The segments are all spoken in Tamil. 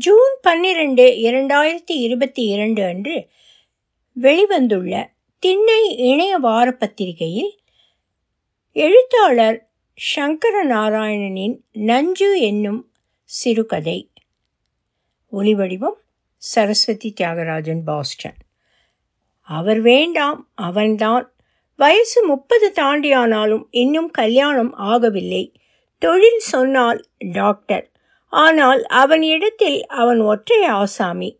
ஜூன் பன்னிரண்டு இரண்டாயிரத்தி இருபத்தி இரண்டு அன்று வெளிவந்துள்ள திண்ணை இணைய வார பத்திரிகையில் எழுத்தாளர் சங்கர நாராயணனின் நஞ்சு என்னும் சிறுகதை. ஒளிவடிவம் சரஸ்வதி தியாகராஜன் பாஸ்டன். அவர் வேண்டாம் அவன்தான். வயசு முப்பது தாண்டியானாலும் இன்னும் கல்யாணம் ஆகவில்லை. தொழில் சொன்னால் டாக்டர். ஆனால் அவன் இடத்தில் அவன் ஒற்றை ஆசாமி.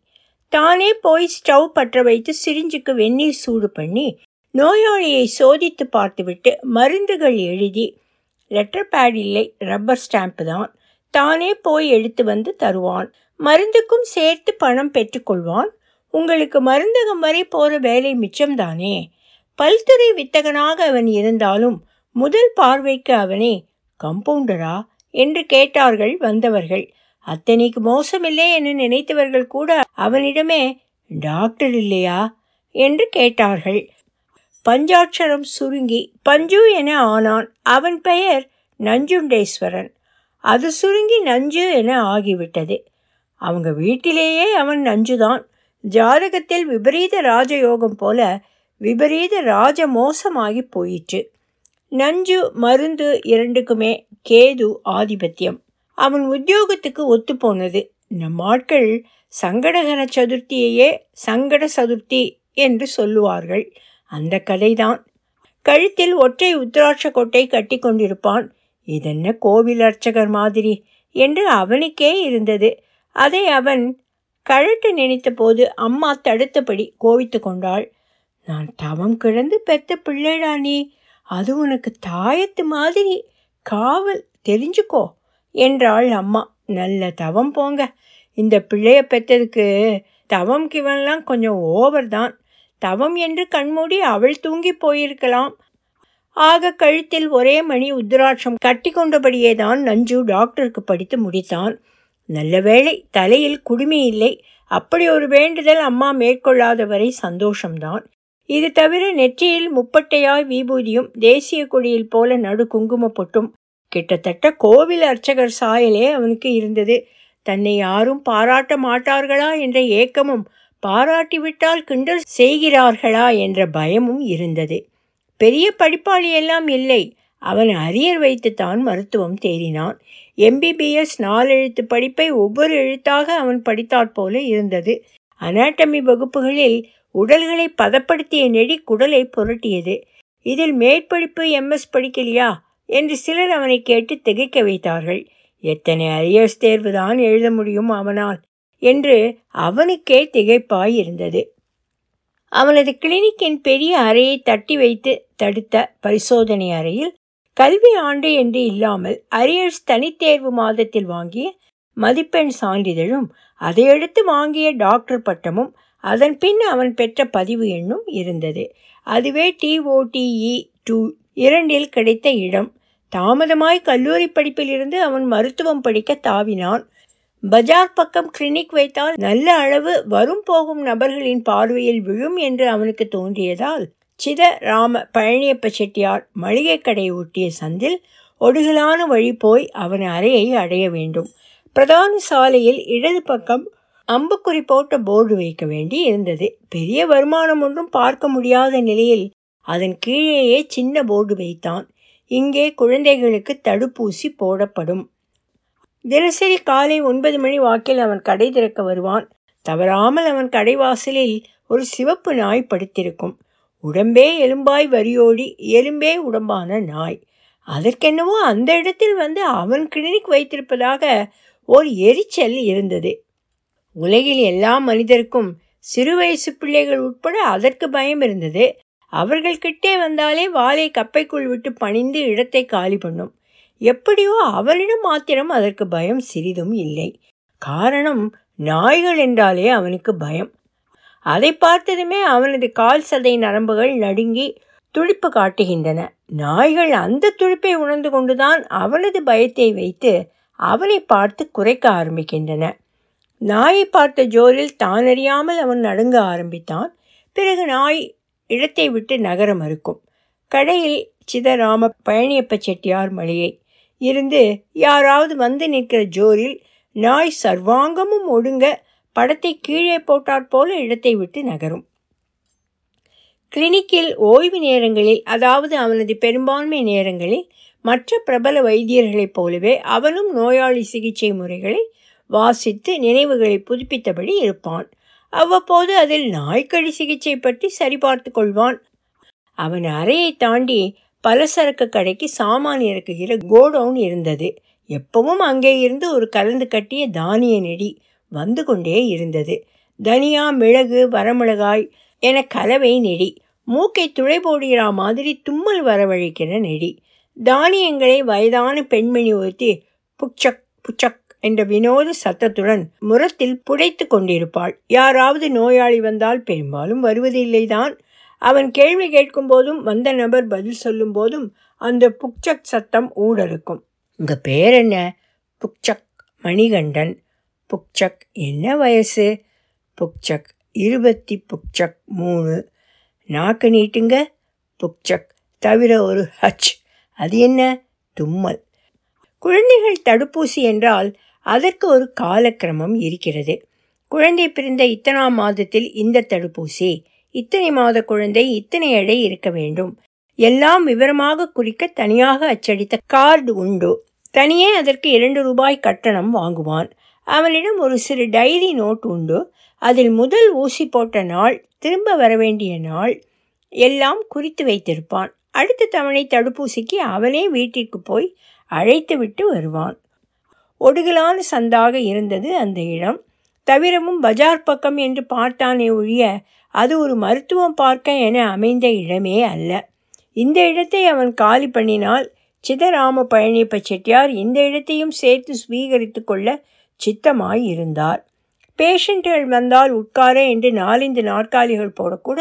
தானே போய் ஸ்டவ் பற்ற வைத்து சிரிஞ்சுக்கு வெந்நீர் சூடு பண்ணி நோயாளியை சோதித்து பார்த்துவிட்டு மருந்துகள் எழுதி லெட்டர் பேட் இல்லை ரப்பர் ஸ்டாம்ப் தான் தானே போய் எடுத்து வந்து தருவான். மருந்துக்கும் சேர்த்து பணம் பெற்றுக்கொள்வான் உங்களுக்கு மருந்தகம் வரை போகிற வேலை மிச்சம்தானே பல்துறை வித்தகனாக அவன் இருந்தாலும் முதல் பார்வைக்கு அவனே கம்பவுண்டரா என்று கேட்டார்கள் வந்தவர்கள். அத்தனைக்கு மோசமில்லை என நினைத்தவர்கள் கூட அவனிடமே டாக்டர் இல்லையா? என்று கேட்டார்கள். பஞ்சாட்சரம் சுருங்கி பஞ்சு என ஆனான். அவன் பெயர் நஞ்சுண்டேஸ்வரன். அது சுருங்கி நஞ்சு என ஆகிவிட்டது. அவங்க வீட்டிலேயே அவன் நஞ்சுதான். ஜாதகத்தில் விபரீத ராஜயோகம் போல விபரீத ராஜ மோசமாகி போயிற்று. நஞ்சு மருந்து இரண்டுக்குமே கேது ஆதிபத்தியம். அவன் உத்தியோகத்துக்கு ஒத்துப்போனது. நம் ஆட்கள் சங்கடகர சதுர்த்தியையே சங்கட சதுர்த்தி என்று சொல்லுவார்கள். அந்த கதைதான். கழுத்தில் ஒற்றை உத்ராட்ச கொட்டை கட்டி கொண்டிருப்பான். இதென்ன கோவில் அர்ச்சகர் மாதிரி என்று அவனுக்கே இருந்தது. அதை அவன் கழட்டு நினைத்த போது அம்மா தடுத்தபடி கோவித்து கொண்டாள். நான் தவம் கிடந்து பெத்த பிள்ளைடா நீ. அது உனக்கு தாயத்து மாதிரி. காவல் தெரிஞ்சுக்கோ. என்றாள் அம்மா. நல்ல தவம் போங்க. இந்த பிள்ளைய பெற்றதுக்கு தவம் கிவன்லாம் கொஞ்சம் ஓவர் தான். தவம் என்று கண்மூடி அவள் தூங்கி போயிருக்கலாம். ஆக கழுத்தில் ஒரே மணி உத்ராட்சம் கட்டி கொண்டபடியே தான் நஞ்சு டாக்டருக்கு படித்து முடித்தான். நல்ல வேளை தலையில் குடுமி இல்லை. அப்படி ஒரு வேண்டுதல் அம்மா மேற்கொள்ளாத வரை சந்தோஷம்தான். இது தவிர நெற்றியில் முப்பட்டையாய் விபூதியும் தேசிய கொடியில் போல நடு குங்கும பொட்டும். கிட்டத்தட்ட கோவில் அர்ச்சகர் சாயலே அவனுக்கு இருந்தது. தன்னை யாரும் பாராட்ட மாட்டார்களா என்ற ஏக்கமும் பாராட்டிவிட்டால் கிண்டல் செய்கிறார்களா என்ற பயமும் இருந்தது. பெரிய படிப்பாளி எல்லாம் இல்லை. அவன் அரியர் வைத்துத்தான் மருத்துவம் தேறினான். எம்பிபிஎஸ் நாலெழுத்து படிப்பை ஒவ்வொரு எழுத்தாக அவன் படித்தாற் போல இருந்தது. அனாட்டமி வகுப்புகளில் உடல்களை பதப்படுத்திய நெடி குடலை புரட்டியது. இதில் மேற்படிப்பு எம்எஸ் படிக்கலையா? என்று சிலர் அவனை கேட்டு திகைக்க வைத்தார்கள். எத்தனை அரியர்ஸ் தேர்வு தான் எழுத முடியும் அவனால்? என்று அவனுக்கே திகைப்பாய் இருந்தது அவனது கிளினிக்கின் பெரிய அறையை தட்டி வைத்து தடுத்த பரிசோதனை அறையில் கல்வி ஆண்டு என்று இல்லாமல் அரியர்ஸ் தனித்தேர்வு மாதத்தில் வாங்கிய மதிப்பெண் சான்றிதழும் அதையடுத்து வாங்கிய டாக்டர் பட்டமும் அதன் பின் அவன் பெற்ற பதிவு எண்ணும் இருந்தது. அதுவே டிஓடிஇ டூ இரண்டில் கிடைத்த இடம். தாமதமாய் கல்லூரி படிப்பிலிருந்து அவன் மருத்துவம் படிக்க தாவினான். பஜார் பக்கம் கிளினிக் வைத்தால் நல்ல அளவு வரும் போகும் நபர்களின் பார்வையில் விழும் என்று அவனுக்கு தோன்றியதால் சித ராம பழனியப்ப செட்டியார் மளிகை கடையை ஒட்டிய சந்தில் ஒடுகலான வழி போய் அவன் அறையை அடைய வேண்டும். பிரதான சாலையில் இடது பக்கம் அம்புக்குறி போட்ட போர்டு வைக்க வேண்டி இருந்தது. பெரிய வருமானம் ஒன்றும் பார்க்க முடியாத நிலையில் அதன் கீழேயே சின்ன போர்டு வைத்தான். இங்கே குழந்தைகளுக்கு தடுப்பூசி போடப்படும். தினசரி காலை ஒன்பது மணி வாக்கில் அவன் கடை திறக்க வருவான். தவறாமல் அவன் கடைவாசலில் ஒரு சிவப்பு நாய் படுத்திருக்கும். உடம்பே எலும்பாய் வரியோடி எலும்பே உடம்பான நாய். அதற்கென்னவோ அந்த இடத்தில் வந்து அவன் கிளினிக் வைத்திருப்பதாக ஒரு எரிச்சல் இருந்தது. உலகில் எல்லா மனிதருக்கும் சிறு வயசு பிள்ளைகள் உட்பட அதற்கு பயம் இருந்தது. அவர்கள் கிட்டே வந்தாலே வாளை கப்பைக்குள் விட்டு பணிந்து இடத்தை காலி பண்ணும். எப்படியோ அவனிடம் மாத்திரம் அதற்கு பயம் சிறிதும் இல்லை. காரணம் நாய்கள் என்றாலே அவனுக்கு பயம். அதை பார்த்ததுமே அவனது கால் சதை நரம்புகள் நடுங்கி துடிப்பு காட்டுகின்றன. நாய்கள் அந்த துடிப்பை உணர்ந்து கொண்டுதான் அவனது பயத்தை வைத்து அவனை பார்த்து குறைக்க ஆரம்பிக்கின்றன. நாயை பார்த்த ஜோரில் தானறியாமல் அவன் நடுங்க ஆரம்பித்தான். பிறகு நாய் இடத்தை விட்டு நகர மறுக்கும். கடையில் சிதராம பழனியப்ப செட்டியார் மளிகை இருந்து யாராவது வந்து நிற்கிற ஜோரில் நாய் சர்வாங்கமும் ஒடுங்க படத்தை கீழே போட்டாற் போல இடத்தை விட்டு நகரும். கிளினிக்கில் ஓய்வு நேரங்களில் அதாவது அவனது பெரும்பான்மை நேரங்களில் மற்ற பிரபல வைத்தியர்களைப் போலவே அவனும் நோயாளி சிகிச்சை முறைகளை வாசித்து நினைவுகளை புதுப்பித்தபடி இருப்பான். அவ்வப்போது அதில் நாய்க்கடி சிகிச்சை பற்றி சரிபார்த்து கொள்வான். அவன் அறையை தாண்டி பலசரக்கு கடைக்கு சாமான் இறக்குகிற கோடவுன் இருந்தது. எப்பவும் அங்கே இருந்து ஒரு கலந்து கட்டிய தானிய நெடி வந்து கொண்டே இருந்தது. தனியா மிளகு வரமிளகாய் என கலவை நெடி மூக்கை துளை போடுகிறா மாதிரி தும்மல் வரவழைக்கிற நெடி. தானியங்களை வயதான பெண்மணி ஒருத்தி புச்சக் புச்சக் என்ற வினோத சத்தத்துடன் முரத்தில் புடைத்து கொண்டிருப்பாள். யாராவது நோயாளி வந்தால் பெரும்பாலும் வருவதில்லைதான் அவன் கேள்வி கேட்கும் போதும் வந்த நபர் பதில் சொல்லும் போதும் அந்த புக்சக் சத்தம் ஊடறுக்கும். உங்க பேர் என்ன? புக்சக் மணிகண்டன். புக்சக் என்ன வயசு? புக்சக் இருபத்தி புக்சக் மூணு. நாக்கு நீட்டுங்க. புக்சக் தவிர ஒரு ஹச். அது என்ன? தும்மல். குழந்தைகள் தடுப்பூசி என்றால் அதற்கு ஒரு காலக்கிரமம் இருக்கிறது. குழந்தை பிறந்த இத்தனாம் மாதத்தில் இந்த தடுப்பூசி இத்தனை மாத குழந்தை இத்தனை எடை இருக்க வேண்டும். எல்லாம் விவரமாக குறிக்க தனியாக அச்சடித்த கார்டு உண்டு. தனியே அதற்கு இரண்டு ரூபாய் கட்டணம் வாங்குவான். அவனிடம் ஒரு சிறு டைரி நோட் உண்டு. அதில் முதல் ஊசி போட்ட நாள் திரும்ப வர வேண்டிய நாள் எல்லாம் குறித்து வைத்திருப்பான். அடுத்த தவணை தடுப்பூசிக்கு அவனே வீட்டிற்கு போய் அழைத்து விட்டு வருவான். ஒடுகலான சந்தாக இருந்தது அந்த இடம். தவிரவும் பஜார் பக்கம் என்று பார்த்தானே ஒழிய அது ஒரு மருத்துவம் பார்க்க என அமைந்த இடமே அல்ல. இந்த இடத்தை அவன் காலி பண்ணினால் சிதராம பழனியப்ப செட்டியார் இந்த இடத்தையும் சேர்த்து ஸ்வீகரித்து கொள்ள சித்தமாய் இருந்தார் பேஷண்ட்டுகள் வந்தால் உட்கார என்று நாலந்து நாற்காலிகள் போடக்கூட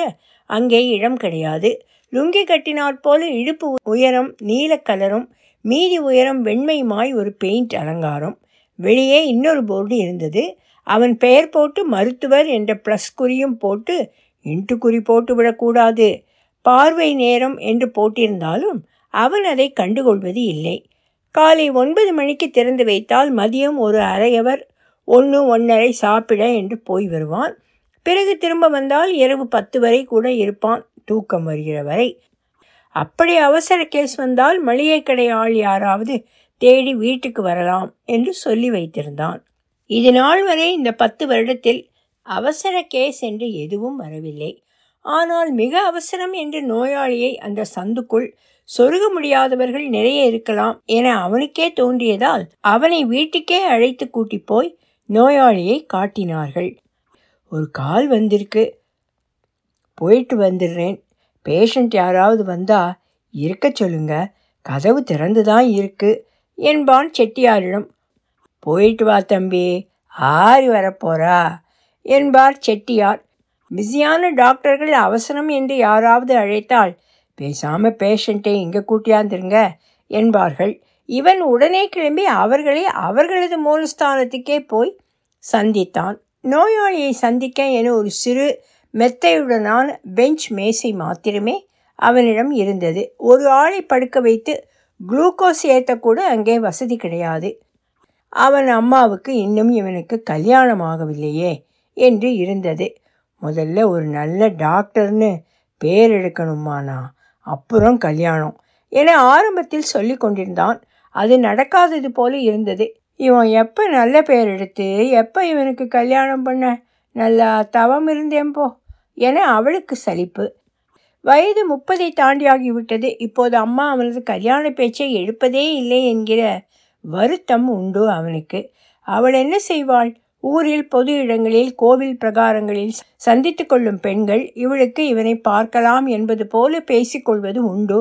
அங்கே இடம் கிடையாது. லுங்கி கட்டினாற் போல இடுப்பு உயரம் நீலக்கலரும் கலரும் மீதி உயரம் வெண்மையுமாய் ஒரு பெயிண்ட் அலங்காரம். வெளியே இன்னொரு போர்டு இருந்தது. அவன் பெயர் போட்டு மருத்துவர் என்ற ப்ளஸ் குறியும் போட்டு இன்ட்டு குறி போட்டு விடக்கூடாது. பார்வை நேரம் என்று போட்டிருந்தாலும் அவன் அதை கண்டுகொள்வது இல்லை. காலை ஒன்பது மணிக்கு திறந்து வைத்தால் மதியம் ஒரு அரையவர் ஒன்று ஒன்றரை சாப்பிட என்று போய் வருவான். பிறகு திரும்ப வந்தால் இரவு பத்து வரை கூட இருப்பான். தூக்கம் வருகிற வரை. அப்படி அவசர கேஸ் வந்தால் மளிகை கடை ஆள் யாராவது தேடி வீட்டுக்கு வரலாம் என்று சொல்லி வைத்திருந்தான். இது நாள் வரை இந்த பத்து வருடத்தில் அவசர கேஸ் என்று எதுவும் வரவில்லை. ஆனால் மிக அவசரம் என்று நோயாளியை அந்த சந்துக்குள் சொருக முடியாதவர்கள் நிறைய இருக்கலாம் என அவனுக்கே தோன்றியதால் அவனை வீட்டுக்கே அழைத்து கூட்டி போய் நோயாளியை காட்டினார்கள். ஒரு கால் வந்திருக்கு. போயிட்டு வந்துடுறேன். பேஷண்ட் யாராவது வந்தா இருக்க சொல்லுங்க. கதவு திறந்து தான் இருக்கு. என்பான் செட்டியாரிடம். போயிட்டு வா தம்பி ஆறி வரப்போறா என்பார் செட்டியார். பிஸியான டாக்டர்கள் அவசரம் என்று யாராவது அழைத்தால் பேசாம பேஷண்ட்டை இங்கே கூட்டியாந்துருங்க என்பார்கள். இவன் உடனே கிளம்பி அவர்களை அவர்களது மூலஸ்தானத்துக்கே போய் சந்தித்தான். நோயாளியை சந்திக்க என ஒரு சிறு மெத்தையுடனான பெஞ்ச் மேசை மாத்திரமே அவனிடம் இருந்தது. ஒரு ஆளை படுக்க வைத்து குளுக்கோஸ் ஏற்றக்கூட அங்கே வசதி கிடையாது. அவன் அம்மாவுக்கு இன்னும் இவனுக்கு கல்யாணமாகவில்லையே என்று இருந்தது. முதல்ல ஒரு நல்ல டாக்டர்னு பேர் எடுக்கணுமானா அப்புறம் கல்யாணம் என ஆரம்பத்தில் சொல்லி கொண்டிருந்தான். அது நடக்காதது போல இருந்தது. இவன் எப்போ நல்ல பேர் எடுத்து எப்போ இவனுக்கு கல்யாணம் பண்ண நல்லா தவம் இருந்தேன் போ என அவளுக்கு சலிப்பு. வயது முப்பதை தாண்டியாகிவிட்டது. இப்போது அம்மா அவனது கல்யாண பேச்சை எடுப்பதே இல்லை என்கிற வருத்தம் உண்டு அவனுக்கு. அவள் என்ன செய்வாள்? ஊரில் பொது இடங்களில் கோவில் பிரகாரங்களில் சந்தித்து கொள்ளும் பெண்கள் இவளுக்கு இவனை பார்க்கலாம் என்பது போல பேசிக்கொள்வது உண்டு.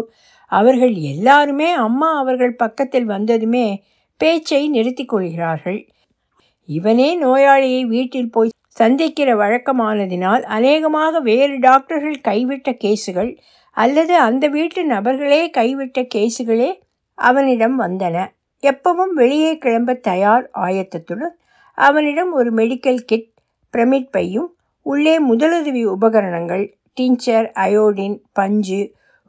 அவர்கள் எல்லாருமே அம்மா அவர்கள் பக்கத்தில் வந்ததுமே பேச்சை நிறுத்தி கொள்கிறார்கள். இவனே நோயாளியை வீட்டில் போய் சந்திக்கிற வழக்கமானதினால் அநேகமாக வேறு டாக்டர்கள் கைவிட்ட கேஸுகள் அல்லது அந்த வீட்டு நபர்களே கைவிட்ட கேஸுகளே அவனிடம் வந்தன. எப்பவும் வெளியே கிளம்ப தயார் ஆயத்தத்துடன் அவனிடம் ஒரு மெடிக்கல் கிட் பிரமிட் பையும் உள்ளே முதலுதவி உபகரணங்கள் டிஞ்சர் அயோடின் பஞ்சு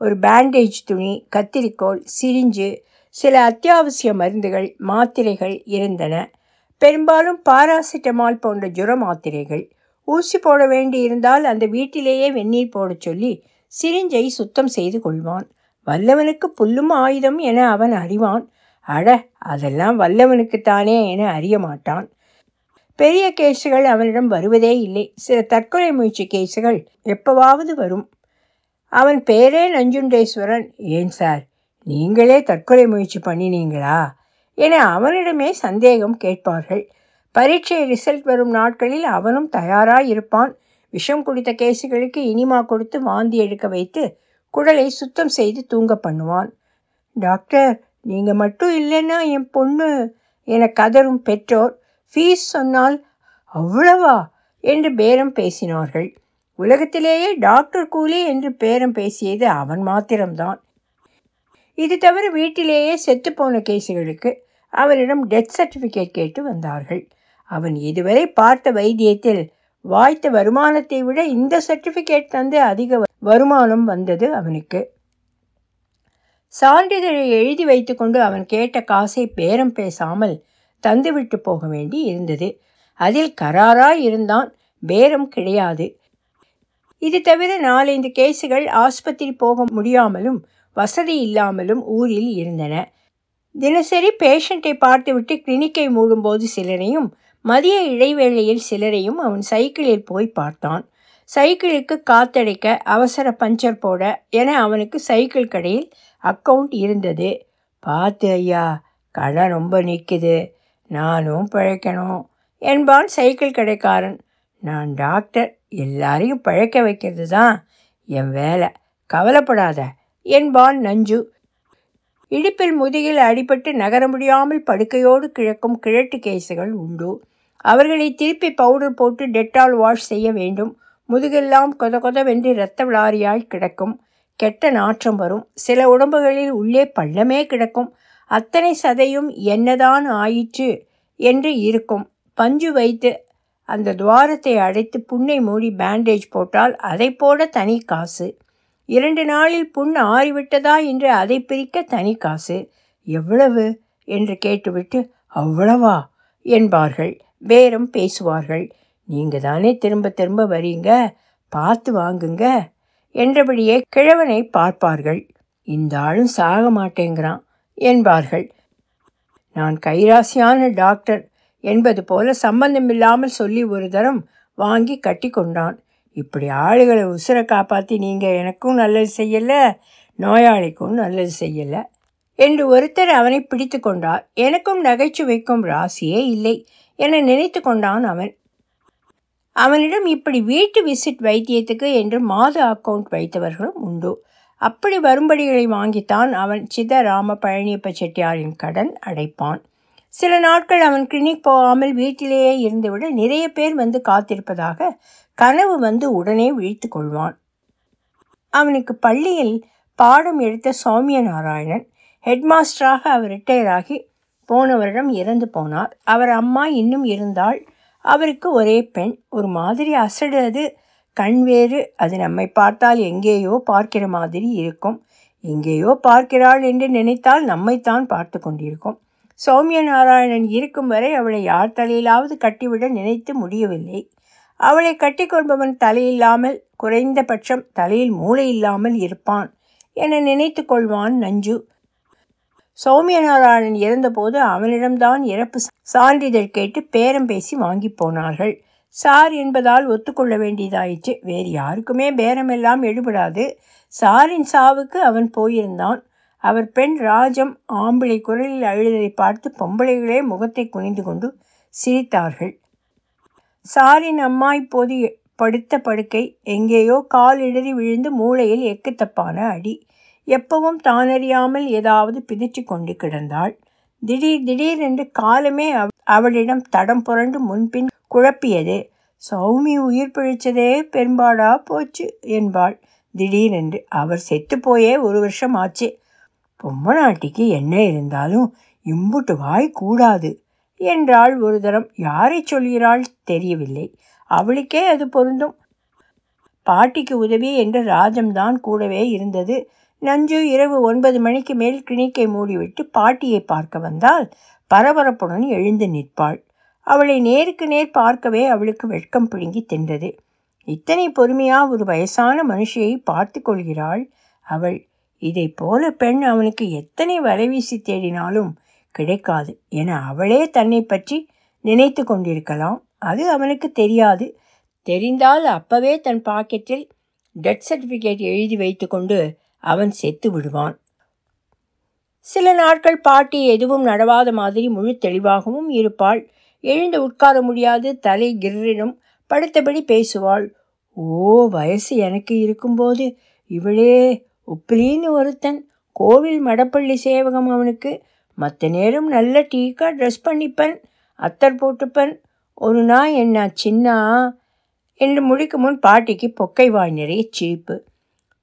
ஒரு பேண்டேஜ் துணி கத்திரிக்கோல் சிரிஞ்சு சில அத்தியாவசிய மருந்துகள் மாத்திரைகள் இருந்தன. பெரும்பாலும் பாராசிட்டமால் போன்ற ஜுர மாத்திரைகள் ஊசி போட வேண்டியிருந்தால் அந்த வீட்டிலேயே வெந்நீர் போடச் சொல்லி சிரிஞ்சை சுத்தம் செய்து கொள்வான். வல்லவனுக்கு புல்லும் ஆயுதம் என அவன் அறிவான். அட அதெல்லாம் வல்லவனுக்குத்தானே என அறிய மாட்டான். பெரிய கேஸுகள் அவனிடம் வருவதே இல்லை. சில தற்கொலை முயற்சி கேஸுகள் எப்பவாவது வரும். அவன் பேரே நஞ்சுண்டேஸ்வரன். ஏன் சார் நீங்களே தற்கொலை முயற்சி பண்ணினீங்களா? என அவனிடமே சந்தேகம் கேட்பார்கள். பரீட்சை ரிசல்ட் வரும் நாட்களில் அவனும் தயாராக இருப்பான் விஷம் குடித்த கேசுகளுக்கு இனிமா கொடுத்து வாந்தி எடுக்க வைத்து குடலை சுத்தம் செய்து தூங்க பண்ணுவான். டாக்டர் நீங்கள் மட்டும் இல்லைன்னா என் பொண்ணு என கதரும் பெற்றோர் ஃபீஸ் சொன்னால் அவ்வளவா? என்று பேரம் பேசினார்கள். உலகத்திலேயே டாக்டர் கூலி என்று பேரம் பேசியது அவன் மாத்திரம்தான். இது தவிர வீட்டிலேயே செத்துப்போன கேசுகளுக்கு அவரிடம் டெத் சர்டிஃபிகேட் கேட்டு வந்தார்கள். அவன் இதுவரை பார்த்த வைத்தியத்தில் வாய்த்த வருமானத்தை விட இந்த சர்டிஃபிகேட் தந்து அதிக வருமானம் வந்தது அவனுக்கு. சான்றிதழை எழுதி வைத்துக்கொண்டு அவன் கேட்ட காசை பேரம் பேசாமல் தந்துவிட்டு போக வேண்டி இருந்தது. அதில் கராராய் இருந்தான். பேரம் கிடையாது. இது தவிர நாலஞ்சு கேஸுகள் ஆஸ்பத்திரி போக முடியாமலும் வசதி இல்லாமலும் ஊரில் இருந்தன. தினசரி பேஷண்ட்டை பார்த்துவிட்டு கிளினிக்கை மூடும்போது சிலரையும் மதிய இடைவேளையில் சிலரையும் அவன் சைக்கிளில் போய் பார்த்தான். சைக்கிளுக்கு காத்தடைக்க அவசர பஞ்சர் போட என அவனுக்கு சைக்கிள் கடையில் அக்கவுண்ட் இருந்தது. பார்த்து ஐயா கடை ரொம்ப நிற்குது நானும் பழைக்கணும் என்பான் சைக்கிள் கடைக்காரன். நான் டாக்டர். எல்லாரையும் பழைக்க வைக்கிறது தான் என் வேலை. கவலைப்படாத என்பான் நஞ்சு. இடுப்பில் முதுகில் அடிபட்டு நகர முடியாமல் படுக்கையோடு கிழக்கும் கிழட்டு கேசுகள் உண்டு. அவர்களை திருப்பி பவுடர் போட்டு டெட்டால் வாஷ் செய்ய வேண்டும். முதுகெல்லாம் கொத கொதவென்று இரத்த விளாரியாய் கிடக்கும். கெட்ட நாற்றம் வரும். சில உடம்புகளில் உள்ளே பள்ளமே கிடக்கும். அத்தனை சதையும் என்னதான் ஆயிற்று என்று இருக்கும். பஞ்சு வைத்து அந்த துவாரத்தை அடைத்து புண்ணை மூடி பேண்டேஜ் போட்டால் அதை போட தனி காசு. இரண்டு நாளில் புண் ஆறிவிட்டதா என்று அதை பிரிக்க தனி காசு. எவ்வளவு? என்று கேட்டுவிட்டு அவ்வளவா? என்பார்கள். பேரம் பேசுவார்கள். நீங்கள் தானே திரும்ப திரும்ப வரீங்க? பார்த்து வாங்குங்க. என்றபடியே கிழவனை பார்ப்பார்கள். இந்த ஆளும் சாக மாட்டேங்கிறான் என்பார்கள். நான் கைராசியான டாக்டர் என்பது போல சம்பந்தமில்லாமல் சொல்லி ஒரு தரம் வாங்கி கட்டி கொண்டான் இப்படி ஆளுகளை உசுரை காப்பாற்றி நீங்கள் எனக்கும் நல்லது செய்யலை நோயாளிக்கும் நல்லது செய்யலை என்று ஒருத்தர் அவனை பிடித்து கொண்டார் எனக்கும் நகைச்சுவைக்கும் ராசியே இல்லை என நினைத்து கொண்டான் அவன். அவனிடம் இப்படி வீட்டு விசிட் வைத்தியத்துக்கு என்று மாத அக்கவுண்ட் வைத்தவர்களும் உண்டு. அப்படி வரும்படிகளை வாங்கித்தான் அவன் சிதராம பழனியப்ப செட்டியாரின் கடன் அடைப்பான். சில நாட்கள் அவன் கிளினிக் போகாமல் வீட்டிலேயே இருந்துவிட நிறைய பேர் வந்து காத்திருப்பதாக கனவு வந்து உடனே விழித்து கொள்வான். அவனுக்கு பள்ளியில் பாடம் எடுத்த சௌமிய நாராயணன் ஹெட்மாஸ்டராக அவர் ரிட்டையர் ஆகி போன வருடம் இறந்து போனார். அவர் அம்மா இன்னும் இருந்தால் அவருக்கு ஒரே பெண். ஒரு மாதிரி அசடு அது கண் வேறு. அது நம்மை பார்த்தால் எங்கேயோ பார்க்கிற மாதிரி இருக்கும். எங்கேயோ பார்க்கிறாள் என்று நினைத்தால் நம்மைத்தான் பார்த்து கொண்டிருக்கும். சௌமிய நாராயணன் இருக்கும் வரை அவளை யார் தலையிலாவது கட்டிவிட நினைத்து முடியவில்லை. அவளை கட்டிக்கொள்பவன் தலையில்லாமல் குறைந்தபட்சம் தலையில் மூளை இல்லாமல் இருப்பான் என நினைத்து கொள்வான் நஞ்சு. சௌமியநாராயணன் இறந்தபோது அவனிடம்தான் இறப்பு சான்றிதழ் கேட்டு பேரம் பேசி வாங்கி போனார்கள். சார் என்பதால் ஒத்துக்கொள்ள வேண்டியதாயிற்று. வேறு யாருக்குமே பேரமெல்லாம் எடுபடாது. சாரின் சாவுக்கு அவன் போயிருந்தான். அவர் பெண் ராஜம் ஆம்பிளை குரலில் அழுததை பார்த்து பொம்பளைகளே முகத்தை குனிந்து கொண்டு சிரித்தார்கள். சாரின் அம்மா இப்போது படுத்த படுக்கை எங்கேயோ கால் இடறி விழுந்து மூளையில் எக்குத்தப்பான அடி. எப்பவும் தானறியாமல் ஏதாவது பிதிச்சு கொண்டு கிடந்தாள். திடீர் திடீரென்று காலமே அவளிடம் தடம் புரண்டு முன்பின் குழப்பியது. சௌமி உயிர் பிழைச்சதே பெரும்பாடா போச்சு என்பாள். திடீரென்று அவர் செத்துப்போயே ஒரு வருஷம் ஆச்சு. பொம்மநாட்டிக்கு என்ன இருந்தாலும் இம்புட்டு வாய் கூடாது. என்றாள் ஒரு தரம் யாரை சொல்கிறாள் தெரியவில்லை. அவளுக்கே அது பொருந்தும். பாட்டிக்கு உதவி என்று ராஜம்தான் கூடவே இருந்தது. நஞ்சு இரவு ஒன்பது மணிக்கு மேல் கிணிக்கை மூடிவிட்டு பாட்டியை பார்க்க வந்தால் பரபரப்புடன் எழுந்து நிற்பாள். அவளை நேருக்கு நேர் பார்க்கவே அவளுக்கு வெட்கம் பிடுங்கி தின்றது. இத்தனை பொறுமையா ஒரு வயசான மனுஷியை பார்த்து கொள்கிறாள் அவள். இதை போல பெண் அவனுக்கு எத்தனை வலைவீசி தேடினாலும் கிடைக்காது என அவளே தன்னை பற்றி நினைத்து கொண்டிருக்கலாம். அது அவனுக்கு தெரியாது. தெரிந்தால் அப்பவே தன் பாக்கெட்டில் டெத் சர்டிஃபிகேட் எழுதி வைத்துக்கொண்டு அவன் செத்து விடுவான். சில நாட்கள் பாட்டி எதுவும் நடவாத மாதிரி முழு தெளிவாகவும் இருப்பாள். எழுந்து உட்கார முடியாது. தலை கிர்ரினும் படுத்தபடி பேசுவாள். ஓ வயசு எனக்கு இருக்கும்போது இவளே உப்பிலின்னு ஒருத்தன். கோவில் மடப்பள்ளி சேவகம் அவனுக்கு மற்ற நேரம் நல்ல டீக்கா ட்ரெஸ் பண்ணிப்பன் அத்தர் போட்டுப்பன். ஒரு நாள் என்ன சின்னா என்று முடிக்கும் முன் பாட்டிக்கு பொக்கை வாய் நிறைய சிரிப்பு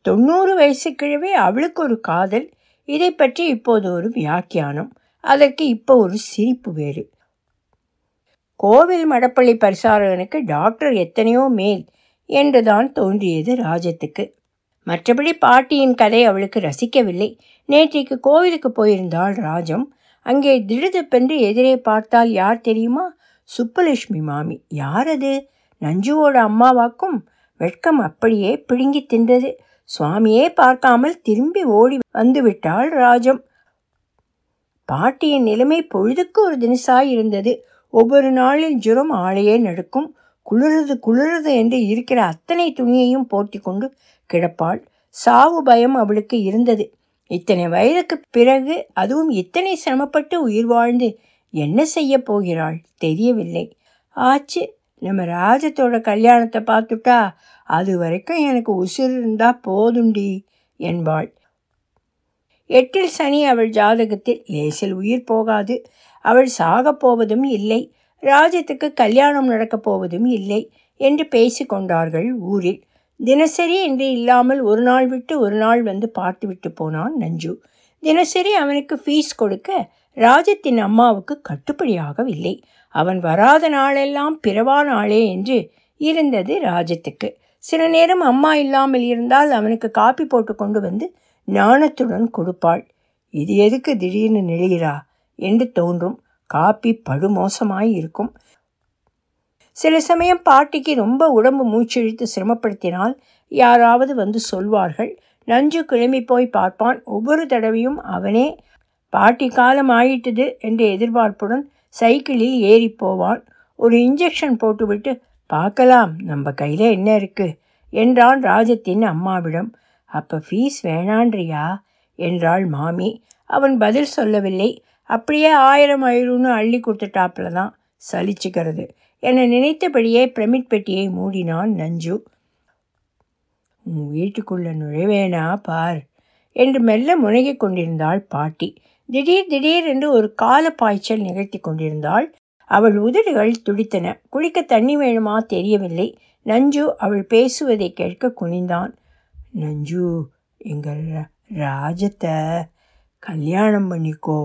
தொண்ணூறு வயசு கிழவே அவளுக்கு ஒரு காதல் இதை பற்றி இப்போது ஒரு வியாக்கியானம். அதற்கு இப்போ ஒரு சிரிப்பு வேறு. கோவில் மடப்பள்ளி பரிசாரகனுக்கு டாக்டர் எத்தனையோ மேல் என்றுதான் தோன்றியது ராஜத்துக்கு மற்றபடி பாட்டியின் கதை அவளுக்கு ரசிக்கவில்லை. நேற்றைக்கு கோவிலுக்கு போயிருந்தாள் ராஜம். அங்கே திடுதப்பென்று எதிரே பார்த்தால் யார் தெரியுமா? சுப்பலட்சுமி மாமி. யார் அது? நஞ்சுவோட அம்மாவாக்கும் வெட்கம் அப்படியே பிடுங்கி தின்றது. சுவாமியே பார்க்காமல் திரும்பி ஓடி வந்துவிட்டாள் ராஜம். பாட்டியின் நிலைமை பொழுதுக்கு ஒரு தினசாய் இருந்தது. ஒவ்வொரு நாளில் ஜுரம் ஆளையே நடக்கும். குளிருது குளிருது என்று இருக்கிற அத்தனை துணியையும் போட்டி கொண்டு கிடப்பாள். சாவு பயம் அவளுக்கு இருந்தது. இத்தனை வயதுக்கு பிறகு அதுவும் இத்தனை சிரமப்பட்டு உயிர் வாழ்ந்து என்ன செய்ய போகிறாள் தெரியவில்லை. ஆச்சு நம்ம ராஜத்தோட கல்யாணத்தை பார்த்துட்டா அது வரைக்கும் எனக்கு உசுர் இருந்தா போதுண்டி என்பாள். எட்டில் சனி அவள் ஜாதகத்தில் லேசில் உயிர் போகாது. அவள் சாகப் போவதும் இல்லை. ராஜத்துக்கு கல்யாணம் நடக்கப் போவதும் இல்லை என்று பேசிக்கொண்டார்கள் ஊரில். தினசரி என்று இல்லாமல் ஒரு நாள் விட்டு ஒரு நாள் வந்து பார்த்துவிட்டு போனான் நஞ்சு. தினசரி அவனுக்கு ஃபீஸ் கொடுக்க ராஜத்தின் அம்மாவுக்கு கட்டுப்படியாகவில்லை அவன் வராத நாளெல்லாம் பிறவா நாளே என்று இருந்தது ராஜத்துக்கு. சில நேரம் அம்மா இல்லாமல் இருந்தால் அவனுக்கு காப்பி போட்டு கொண்டு வந்து நாணத்துடன் கொடுப்பாள். இது எதுக்கு திடீர்னு நெழுகிறா என்று தோன்றும். காப்பி படுமோசமாய் இருக்கும். சில சமயம் பாட்டிக்கு ரொம்ப உடம்பு மூச்சிழித்து சிரமப்படுத்தினால் யாராவது வந்து சொல்வார்கள் நஞ்சு கிளம்பி போய் பார்ப்பான். ஒவ்வொரு தடவையும் அவனே பாட்டி காலம் ஆயிட்டது என்ற எதிர்பார்ப்புடன் சைக்கிளில் ஏறி போவான். ஒரு இன்ஜெக்ஷன் போட்டுவிட்டு பார்க்கலாம் நம்ம கையில் என்ன இருக்குது என்றான் ராஜத்தின் அம்மாவிடம். அப்போ ஃபீஸ் வேணான்றியா? என்றாள் மாமி. அவன் பதில் சொல்லவில்லை. அப்படியே ஆயிரம் ஐநூறுன்னு அள்ளி கொடுத்துட்டாப்புல தான் சலிச்சுக்கிறது. என நினைத்தபடியே பிரமிட் பெட்டியை மூடினான் நஞ்சு. உன் வீட்டுக்குள்ள நுழைவேனா பார் என்று மெல்ல முனகிக் கொண்டிருந்தாள் பாட்டி. திடீர் திடீரென்று ஒரு கால பாய்ச்சல் நிகழ்த்தி கொண்டிருந்தாள். அவள் உதடுகள் துடித்தன. குளிக்க தண்ணி வேணுமா தெரியவில்லை. நஞ்சு அவள் பேசுவதை கேட்க குனிந்தான். நஞ்சு எங்கள் ராஜத்தை கல்யாணம் பண்ணிக்கோ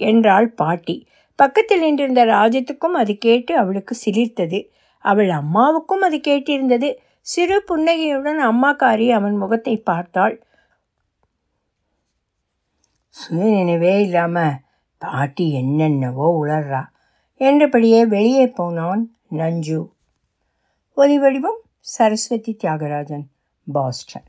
என்றாள் பாட்டி. பக்கத்தில் நின்றிருந்த ராஜத்துக்கும் அது கேட்டு அவளுக்கு சிலிர்த்தது. அவள் அம்மாவுக்கும் அது கேட்டிருந்தது. சிறு புன்னகையுடன் அம்மாக்காரி அவன் முகத்தை பார்த்தாள். சுயநினைவே இல்லாம பாட்டி என்னென்னவோ உளர்றா என்றபடியே வெளியே போனான் நஞ்சு. ஒலி வடிவம் சரஸ்வதி தியாகராஜன் பாஸ்டன்.